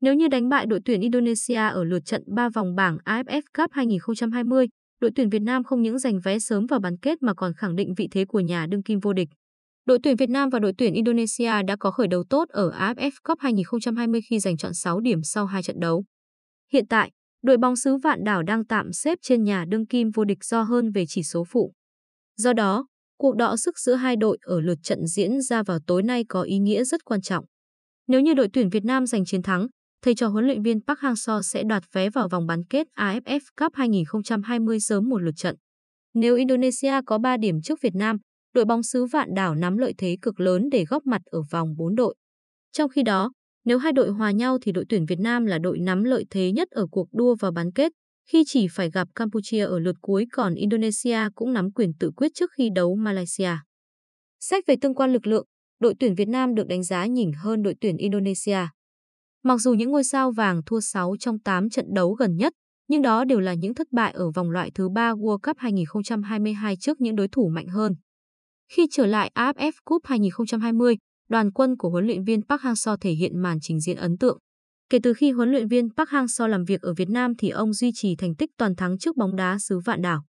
Nếu như đánh bại đội tuyển Indonesia ở lượt trận 3 vòng bảng AFF Cup 2020, đội tuyển Việt Nam không những giành vé sớm vào bán kết mà còn khẳng định vị thế của nhà đương kim vô địch. Đội tuyển Việt Nam và đội tuyển Indonesia đã có khởi đầu tốt ở AFF Cup 2020 khi giành chọn 6 điểm sau hai trận đấu. Hiện tại, đội bóng xứ Vạn Đảo đang tạm xếp trên nhà đương kim vô địch do hơn về chỉ số phụ. Do đó, cuộc đọ sức giữa hai đội ở lượt trận diễn ra vào tối nay có ý nghĩa rất quan trọng. Nếu như đội tuyển Việt Nam giành chiến thắng, thầy trò huấn luyện viên Park Hang-seo sẽ đoạt vé vào vòng bán kết AFF Cup 2020 sớm một lượt trận. Nếu Indonesia có 3 điểm trước Việt Nam, đội bóng xứ Vạn Đảo nắm lợi thế cực lớn để góp mặt ở vòng 4 đội. Trong khi đó, nếu hai đội hòa nhau thì đội tuyển Việt Nam là đội nắm lợi thế nhất ở cuộc đua vào bán kết, khi chỉ phải gặp Campuchia ở lượt cuối còn Indonesia cũng nắm quyền tự quyết trước khi đấu Malaysia. Xét về tương quan lực lượng, đội tuyển Việt Nam được đánh giá nhỉnh hơn đội tuyển Indonesia. Mặc dù những ngôi sao vàng thua 6 trong 8 trận đấu gần nhất, nhưng đó đều là những thất bại ở vòng loại thứ 3 World Cup 2022 trước những đối thủ mạnh hơn. Khi trở lại AFF Cup 2020, đoàn quân của huấn luyện viên Park Hang-seo thể hiện màn trình diễn ấn tượng. Kể từ khi huấn luyện viên Park Hang-seo làm việc ở Việt Nam thì ông duy trì thành tích toàn thắng trước bóng đá xứ Vạn Đảo.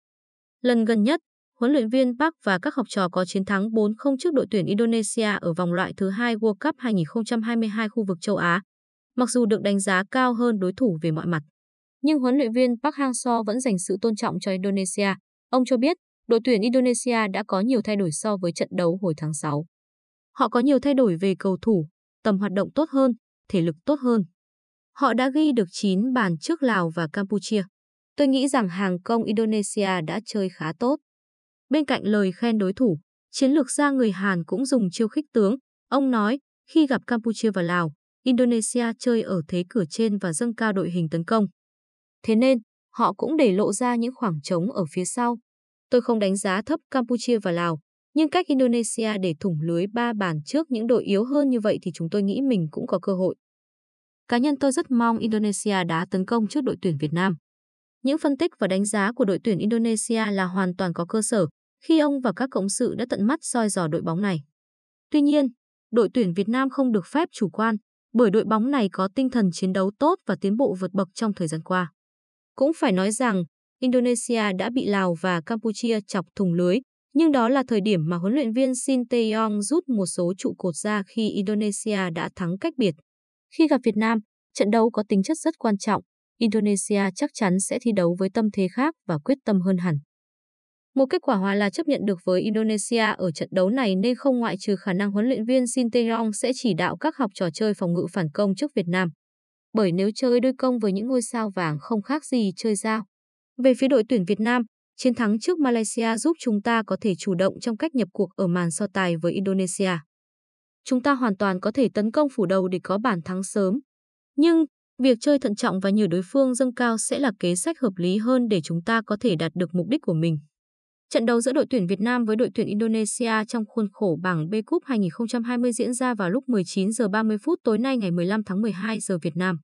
Lần gần nhất, huấn luyện viên Park và các học trò có chiến thắng 4-0 trước đội tuyển Indonesia ở vòng loại thứ hai World Cup 2022 khu vực châu Á. Mặc dù được đánh giá cao hơn đối thủ về mọi mặt, nhưng huấn luyện viên Park Hang-seo vẫn dành sự tôn trọng cho Indonesia. Ông cho biết, đội tuyển Indonesia đã có nhiều thay đổi so với trận đấu hồi tháng 6. Họ có nhiều thay đổi về cầu thủ, tầm hoạt động tốt hơn, thể lực tốt hơn. Họ đã ghi được 9 bàn trước Lào và Campuchia. Tôi nghĩ rằng hàng công Indonesia đã chơi khá tốt. Bên cạnh lời khen đối thủ, chiến lược gia người Hàn cũng dùng chiêu khích tướng. Ông nói, khi gặp Campuchia và Lào, Indonesia chơi ở thế cửa trên và dâng cao đội hình tấn công. Thế nên, họ cũng để lộ ra những khoảng trống ở phía sau. Tôi không đánh giá thấp Campuchia và Lào, nhưng cách Indonesia để thủng lưới ba bàn trước những đội yếu hơn như vậy thì chúng tôi nghĩ mình cũng có cơ hội. Cá nhân tôi rất mong Indonesia đá tấn công trước đội tuyển Việt Nam. Những phân tích và đánh giá của đội tuyển Indonesia là hoàn toàn có cơ sở khi ông và các cộng sự đã tận mắt soi dò đội bóng này. Tuy nhiên, đội tuyển Việt Nam không được phép chủ quan, bởi đội bóng này có tinh thần chiến đấu tốt và tiến bộ vượt bậc trong thời gian qua. Cũng phải nói rằng, Indonesia đã bị Lào và Campuchia chọc thùng lưới, nhưng đó là thời điểm mà huấn luyện viên Shin Tae-yong rút một số trụ cột ra khi Indonesia đã thắng cách biệt. Khi gặp Việt Nam, trận đấu có tính chất rất quan trọng, Indonesia chắc chắn sẽ thi đấu với tâm thế khác và quyết tâm hơn hẳn. Một kết quả hòa là chấp nhận được với Indonesia ở trận đấu này nên không ngoại trừ khả năng huấn luyện viên Shin Tae-yong sẽ chỉ đạo các học trò chơi phòng ngự phản công trước Việt Nam. Bởi nếu chơi đôi công với những ngôi sao vàng không khác gì chơi dao. Về phía đội tuyển Việt Nam, chiến thắng trước Malaysia giúp chúng ta có thể chủ động trong cách nhập cuộc ở màn so tài với Indonesia. Chúng ta hoàn toàn có thể tấn công phủ đầu để có bàn thắng sớm. Nhưng, việc chơi thận trọng và nhờ đối phương dâng cao sẽ là kế sách hợp lý hơn để chúng ta có thể đạt được mục đích của mình. Trận đấu giữa đội tuyển Việt Nam với đội tuyển Indonesia trong khuôn khổ bảng B Cup 2020 diễn ra vào lúc 19 giờ 30 phút tối nay ngày 15 tháng 12 giờ Việt Nam.